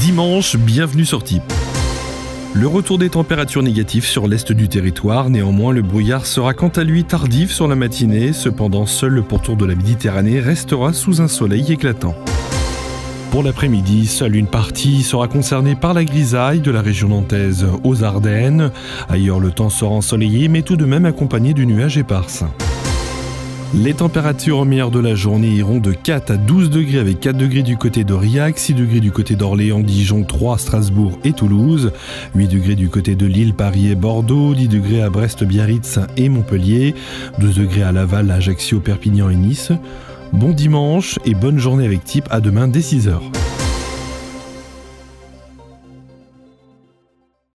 Dimanche, bienvenue sur. Le retour des températures négatives sur l'est du territoire, néanmoins le brouillard sera quant à lui tardif sur la matinée, cependant seul le pourtour de la Méditerranée restera sous un soleil éclatant. Pour l'après-midi, seule une partie sera concernée par la grisaille de la région nantaise aux Ardennes. Ailleurs, le temps sera ensoleillé, mais tout de même accompagné du nuage éparse. Les températures au meilleur de la journée iront de 4 à 12 degrés avec 4 degrés du côté d'Aurillac, 6 degrés du côté d'Orléans, Dijon, 3, Strasbourg et Toulouse, 8 degrés du côté de Lille, Paris et Bordeaux, 10 degrés à Brest, Biarritz et Montpellier, 12 degrés à Laval, Ajaccio, Perpignan et Nice. Bon dimanche et bonne journée avec Type à demain dès 6h.